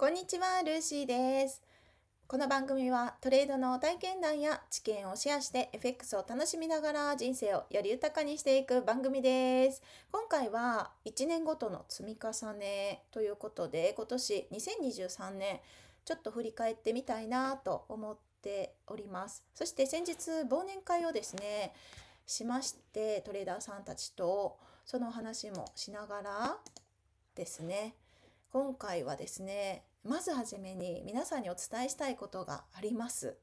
こんにちは、ルーシーです。この番組はトレードの体験談や知見をシェアして FX を楽しみながら人生をより豊かにしていく番組です。今回は1年ごとの積み重ねということで今年2023年ちょっと振り返ってみたいなと思っております。そして先日忘年会をですねしましてトレーダーさんたちとその話もしながらですね今回はですねまずはじめに皆さんにお伝えしたいことがあります。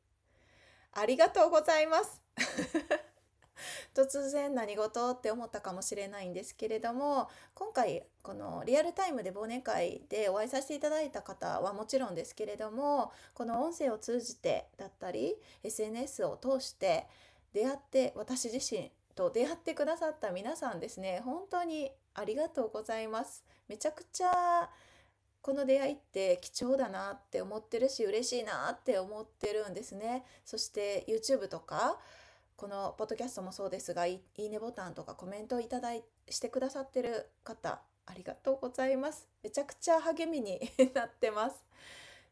ありがとうございます。突然何事って思ったかもしれないんですけれども今回このリアルタイムで忘年会でお会いさせていただいた方はもちろんですけれどもこの音声を通じてだったり SNS を通して出会って私自身と出会ってくださった皆さんですね本当にありがとうございますめちゃくちゃこの出会いって貴重だなって思ってるし嬉しいなって思ってるんですね。そして YouTube とかこのポッドキャストもそうですがいいねボタンとかコメントをいただいしてくださってる方ありがとうございます。めちゃくちゃ励みに なってます。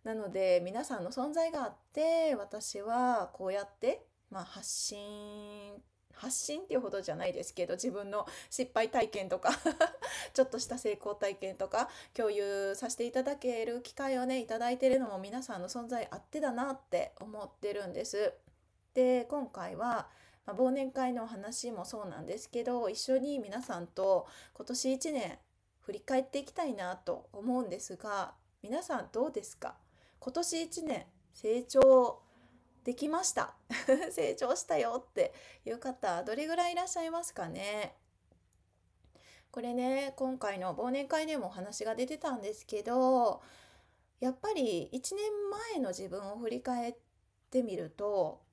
なので皆さんの存在があって私はこうやって、まあ、発信発信っていうほどじゃないですけど自分の失敗体験とか ちょっとした成功体験とか共有させていただける機会をねいただいてるのも皆さんの存在あってだなって思ってるんです。で今回は、ま、忘年会の話もそうなんですけど一緒に皆さんと今年1年振り返っていきたいなと思うんですが皆さんどうですか？今年1年成長できました 成長したよっていう方どれぐらいいらっしゃいますかねこれね今回の忘年会でもお話が出てたんですけどやっぱり1年前の自分を振り返ってみると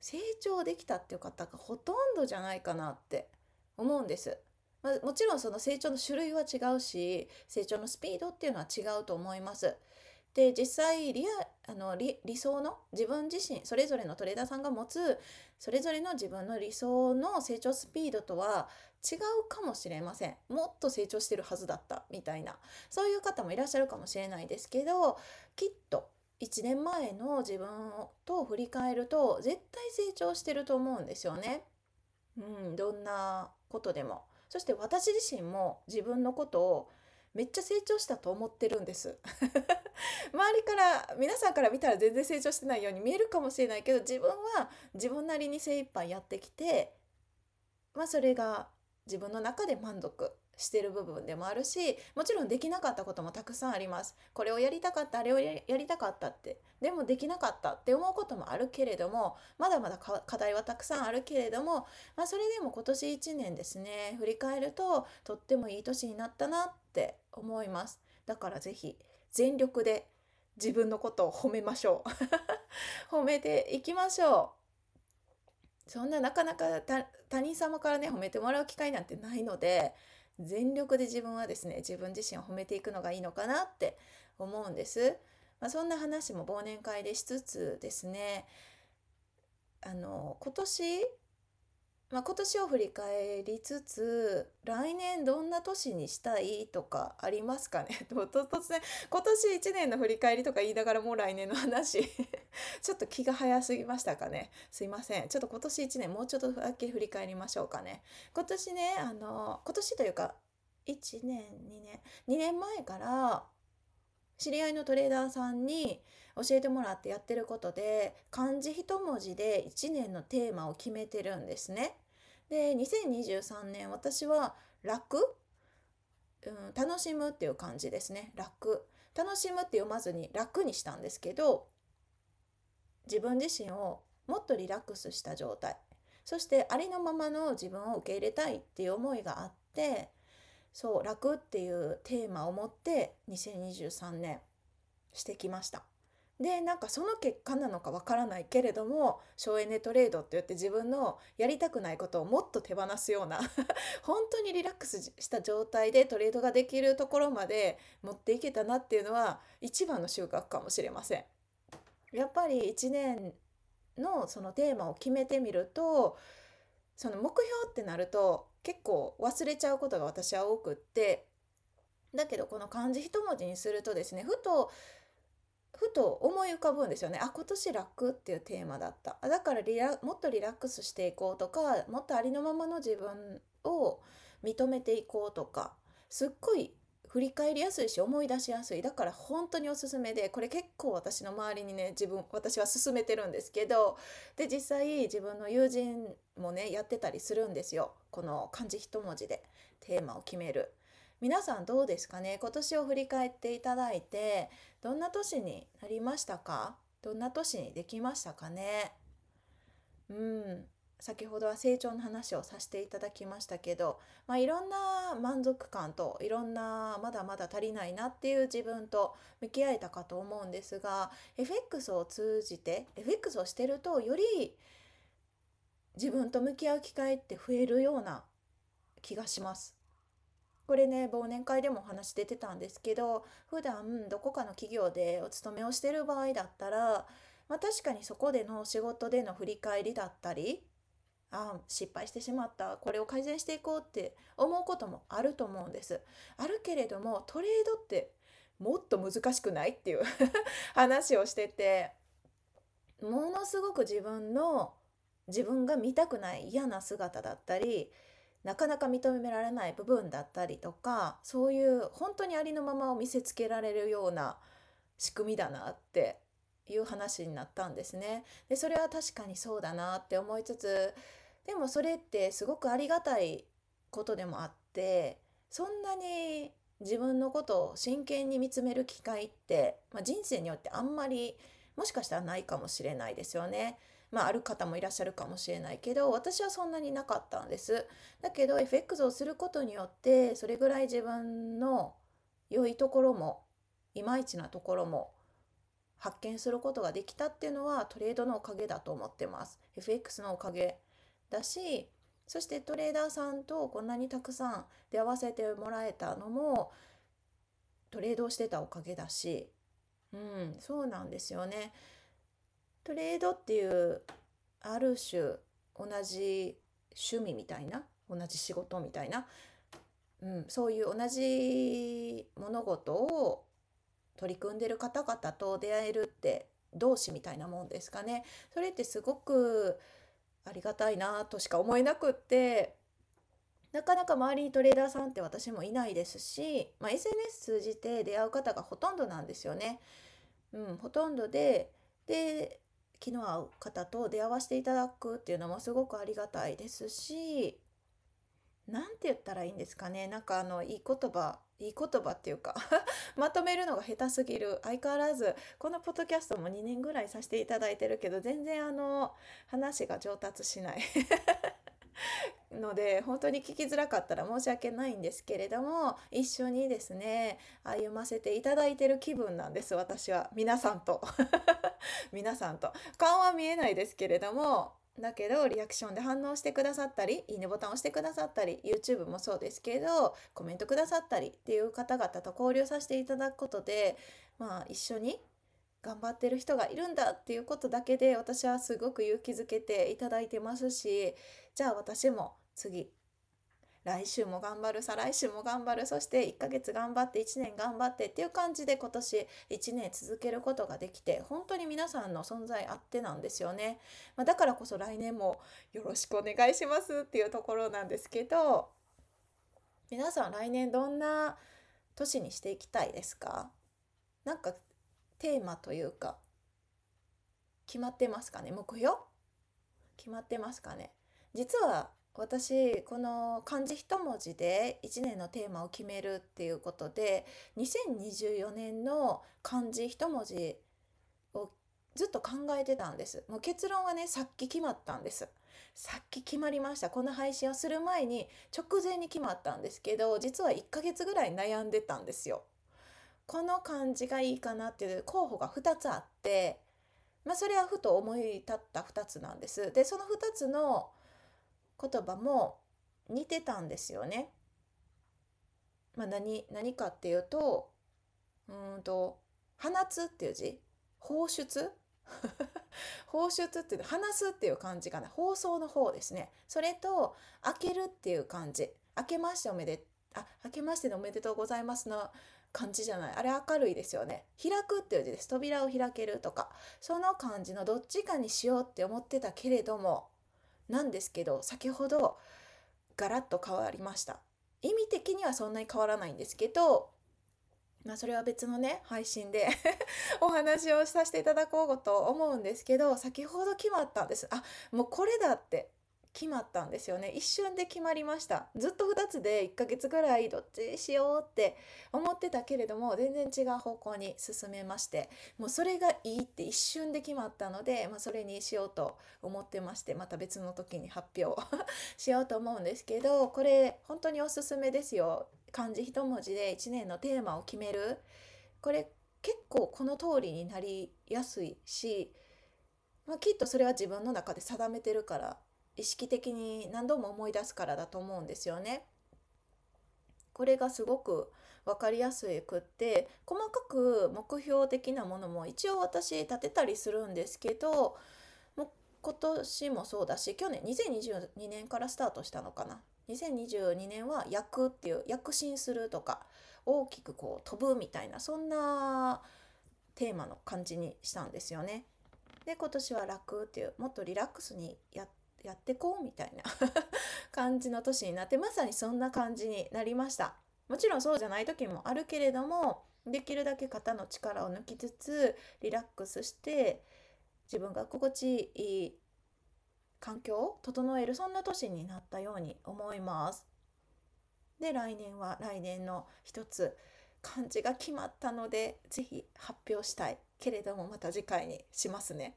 成長できたっていう方がほとんどじゃないかなって思うんです。まあ、もちろんその成長の種類は違うし成長のスピードっていうのは違うと思います。で実際リアあの理想の自分自身それぞれのトレーダーさんが持つそれぞれの自分の理想の成長スピードとは違うかもしれませんもっと成長してるはずだったみたいなそういう方もいらっしゃるかもしれないですけどきっと1年前の自分と振り返ると絶対成長してると思うんですよね。うん、どんなことでも。そして私自身も自分のことをめっちゃ成長したと思ってるんです。周りから皆さんから見たら全然成長してないように見えるかもしれないけど自分は自分なりに精一杯やってきてまあそれが自分の中で満足。してる部分でもあるしもちろんできなかったこともたくさんあります。これをやりたかったあれをやりたかったって。でもできなかったって思うこともあるけれどもまだまだ課題はたくさんあるけれども、まあ、それでも今年1年ですね振り返るととってもいい年になったなって思います。だから是非全力で自分のことを褒めましょう。褒めていきましょう。そんななかなか他人様からね褒めてもらう機会なんてないので全力で自分はですね自分自身を褒めていくのがいいのかなって思うんです。まあ、そんな話も忘年会でしつつですねあの今年まあ、今年を振り返りつつ来年どんな年にしたいとかありますかね？と突然今年1年の振り返りとか言いながらもう来年の話 ちょっと気が早すぎましたかね？すいません。ちょっと今年1年もうちょっとだけ振り返りましょうかね。今年ねあの今年というか1年2年2年前から知り合いのトレーダーさんに教えてもらってやってることで漢字一文字で1年のテーマを決めてるんですね。で2023年私は楽、うん、楽しむっていう感じですね。楽。楽しむって読まずに楽にしたんですけど自分自身をもっとリラックスした状態。そしてありのままの自分を受け入れたいっていう思いがあってそう楽っていうテーマを持って2023年してきました。でなんかその結果なのかわからないけれども省エネトレードって言って自分のやりたくないことをもっと手放すような 本当にリラックスした状態でトレードができるところまで持っていけたなっていうのは一番の収穫かもしれません。やっぱり1年のそのテーマを決めてみるとその目標ってなると結構忘れちゃうことが私は多くってだけどこの漢字一文字にするとですねふとふと思い浮かぶんですよね。あ今年楽っていうテーマだった。だからリラもっとリラックスしていこうとかもっとありのままの自分を認めていこうとかすっごい振り返りやすいし思い出しやすい。だから本当におすすめでこれ結構私の周りにね自分私は勧めてるんですけどで実際自分の友人もねやってたりするんですよ。この漢字一文字でテーマを決める。皆さんどうですかね？今年を振り返っていただいてどんな年になりましたか？どんな年にできましたかね？うん。先ほどは成長の話をさせていただきましたけど、まあ、いろんな満足感といろんなまだまだ足りないなっていう自分と向き合えたかと思うんですが FX を通じて FX をしてるとより自分と向き合う機会って増えるような気がします。これね忘年会でもお話出てたんですけど普段どこかの企業でお勤めをしてる場合だったら、まあ、確かにそこでの仕事での振り返りだったりあ失敗してしまったこれを改善していこうって思うこともあると思うんです。あるけれどもトレードってもっと難しくないっていう 話をしててものすごく自分の自分が見たくない嫌な姿だったりなかなか認められない部分だったりとかそういう本当にありのままを見せつけられるような仕組みだなっていう話になったんですね。でそれは確かにそうだなって思いつつでもそれってすごくありがたいことでもあってそんなに自分のことを真剣に見つめる機会って、まあ、人生によってあんまりもしかしたらないかもしれないですよね。まあ、ある方もいらっしゃるかもしれないけど私はそんなになかったんです。だけど FX をすることによってそれぐらい自分の良いところもいまいちなところも発見することができたっていうのはトレードのおかげだと思ってます。FX のおかげだしそしてトレーダーさんとこんなにたくさん出会わせてもらえたのもトレードをしてたおかげだしうんそうなんですよね。トレードっていうある種同じ趣味みたいな同じ仕事みたいな、うん、そういう同じ物事を取り組んでる方々と出会えるって同志みたいなもんですかね。それってすごくありがたいなとしか思えなくってなかなか周りにトレーダーさんって私もいないですし、まあ、SNS 通じて出会う方がほとんどなんですよね。うん、ほとんどでで気の合う方と出会わせていただくっていうのもすごくありがたいですし何て言ったらいいんですかね。なんかあのいい言葉いい言葉っていうか まとめるのが下手すぎる。相変わらずこのポッドキャストも2年ぐらいさせていただいてるけど全然あの話が上達しない。ので本当に聞きづらかったら申し訳ないんですけれども一緒にですね歩ませていただいてる気分なんです私は。皆さんと。皆さんと。顔は見えないですけれどもだけどリアクションで反応してくださったりいいねボタンを押してくださったり YouTube もそうですけどコメントくださったりっていう方々と交流させていただくことでまあ一緒に頑張ってる人がいるんだっていうことだけで私はすごく勇気づけていただいてますしじゃあ私も次。来週も頑張る再来週も頑張る。そして1ヶ月頑張って1年頑張ってっていう感じで今年1年続けることができて本当に皆さんの存在あってなんですよね、まあ、だからこそ来年もよろしくお願いしますっていうところなんですけど皆さん来年どんな年にしていきたいですか？なんかテーマというか決まってますかね？目標？決まってますかね？実は私この漢字一文字で1年のテーマを決めるっていうことで2024年の漢字一文字をずっと考えてたんです。もう結論はねさっき決まったんです。さっき決まりました。この配信をする前に直前に決まったんですけど実は1ヶ月ぐらい悩んでたんですよ。この漢字がいいかなっていう候補が2つあってまあそれはふと思い立った2つなんです。でその2つの言葉も似てたんですよね。まあ何、何かっていうとうんと放つっていう字。放出？放出っていう話すっていう感じかな。放送の方ですね。それと開けるっていう感じ開けましておめであ明けましてのおめでとうございますの感じじゃない。あれ明るいですよね。開くっていう字です。扉を開けるとか。その感じのどっちかにしようって思ってたけれどもなんですけど先ほどガラッと変わりました。意味的にはそんなに変わらないんですけどまあそれは別のね配信で お話をさせていただこうと思うんですけど先ほど決まったんです。あもうこれだって決まったんですよね。一瞬で決まりました。ずっと2つで1ヶ月ぐらいどっちしようって思ってたけれども全然違う方向に進めましてもうそれがいいって一瞬で決まったので、まあ、それにしようと思ってましてまた別の時に発表 しようと思うんですけどこれ本当におすすめですよ。漢字一文字で1年のテーマを決める。これ結構この通りになりやすいし、まあ、きっとそれは自分の中で定めてるから意識的に何度も思い出すからだと思うんですよね。これがすごく分かりやすくって細かく目標的なものも一応私立てたりするんですけど今年もそうだし去年2022年からスタートしたのかな2022年は躍っていう躍進するとか大きくこう飛ぶみたいなそんなテーマの感じにしたんですよね。で今年は楽っていうもっとリラックスにやってやってこうみたいな 感じの年になってまさにそんな感じになりました。もちろんそうじゃない時もあるけれどもできるだけ肩の力を抜きつつリラックスして自分が心地いい環境を整えるそんな年になったように思います。で来年は来年の一つ漢字が決まったので是非発表したいけれどもまた次回にしますね。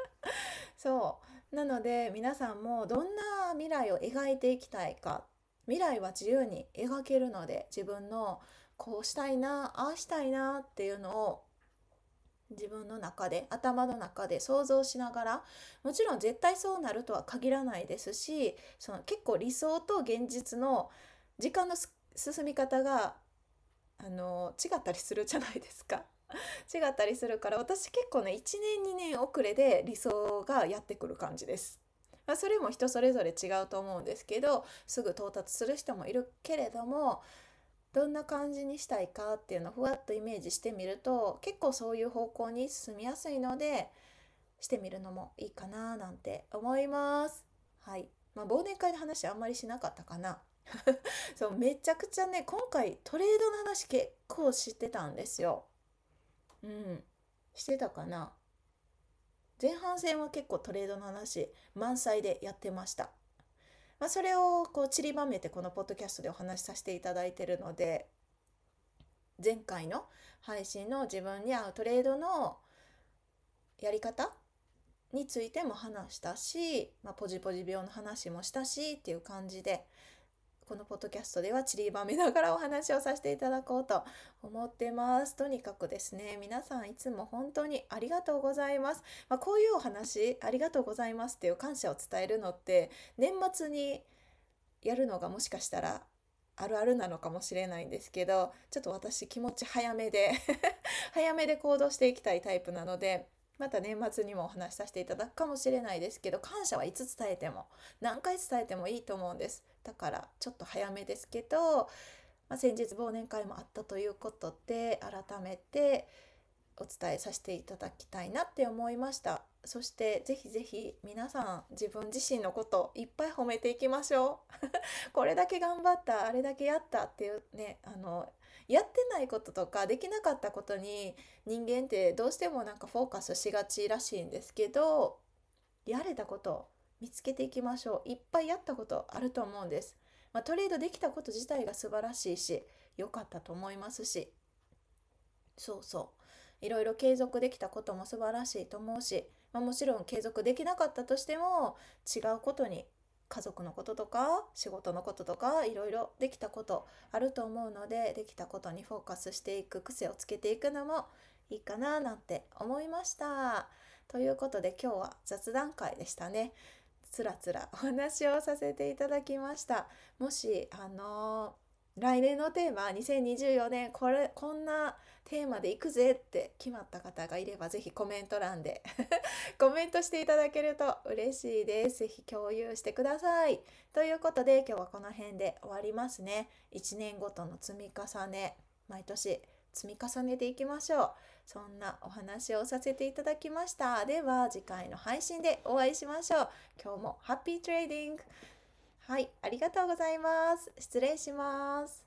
そう。なので皆さんもどんな未来を描いていきたいか未来は自由に描けるので自分のこうしたいなああしたいなっていうのを自分の中で頭の中で想像しながらもちろん絶対そうなるとは限らないですしその結構理想と現実の時間の進み方があの違ったりするじゃないですか。違ったりするから私結構ね1年2年遅れで理想がやってくる感じです。まあ、それも人それぞれ違うと思うんですけどすぐ到達する人もいるけれどもどんな感じにしたいかっていうのをふわっとイメージしてみると結構そういう方向に進みやすいのでしてみるのもいいかななんて思います。はい。まあ、忘年会の話あんまりしなかったかな。そうめちゃくちゃね今回トレードの話結構知ってたんですよ。うん、してたかな。前半戦は結構トレードの話満載でやってました。まあ、それをこう散りばめてこのポッドキャストでお話しさせていただいてるので前回の配信の自分に合うトレードのやり方についても話したし、まあ、ポジポジ病の話もしたしっていう感じでこのポッドキャストでは散りばめながらお話をさせていただこうと思ってます。とにかくですね、皆さんいつも本当にありがとうございます。まあ、こういうお話、ありがとうございますっていう感謝を伝えるのって、年末にやるのがもしかしたらあるあるなのかもしれないんですけど、ちょっと私気持ち早めで 早めで行動していきたいタイプなので、また年末にもお話しさせていただくかもしれないですけど感謝はいつ伝えても何回伝えてもいいと思うんです。だからちょっと早めですけど、まあ、先日忘年会もあったということで改めてお伝えさせていただきたいなって思いました。そしてぜひぜひ皆さん自分自身のこといっぱい褒めていきましょう。これだけ頑張ったあれだけやったっていうねあのやってないこととかできなかったことに人間ってどうしてもなんかフォーカスしがちらしいんですけどやれたこと見つけていきましょう。いっぱいやったことあると思うんです、まあ、トレードできたこと自体が素晴らしいし良かったと思いますし。そうそう。いろいろ継続できたことも素晴らしいと思うし、まあ、もちろん継続できなかったとしても違うことに家族のこととか仕事のこととかいろいろできたことあると思うのでできたことにフォーカスしていく癖をつけていくのもいいかななんて思いました。ということで今日は雑談会でしたね。つらつらお話をさせていただきました。もしあの来年のテーマ2024年これこんなテーマでいくぜって決まった方がいればぜひコメント欄で コメントしていただけると嬉しいです。ぜひ共有してください。ということで今日はこの辺で終わりますね。1年ごとの積み重ね毎年積み重ねていきましょう。そんなお話をさせていただきました。では次回の配信でお会いしましょう。今日もハッピートレーディングはい、ありがとうございます。失礼します。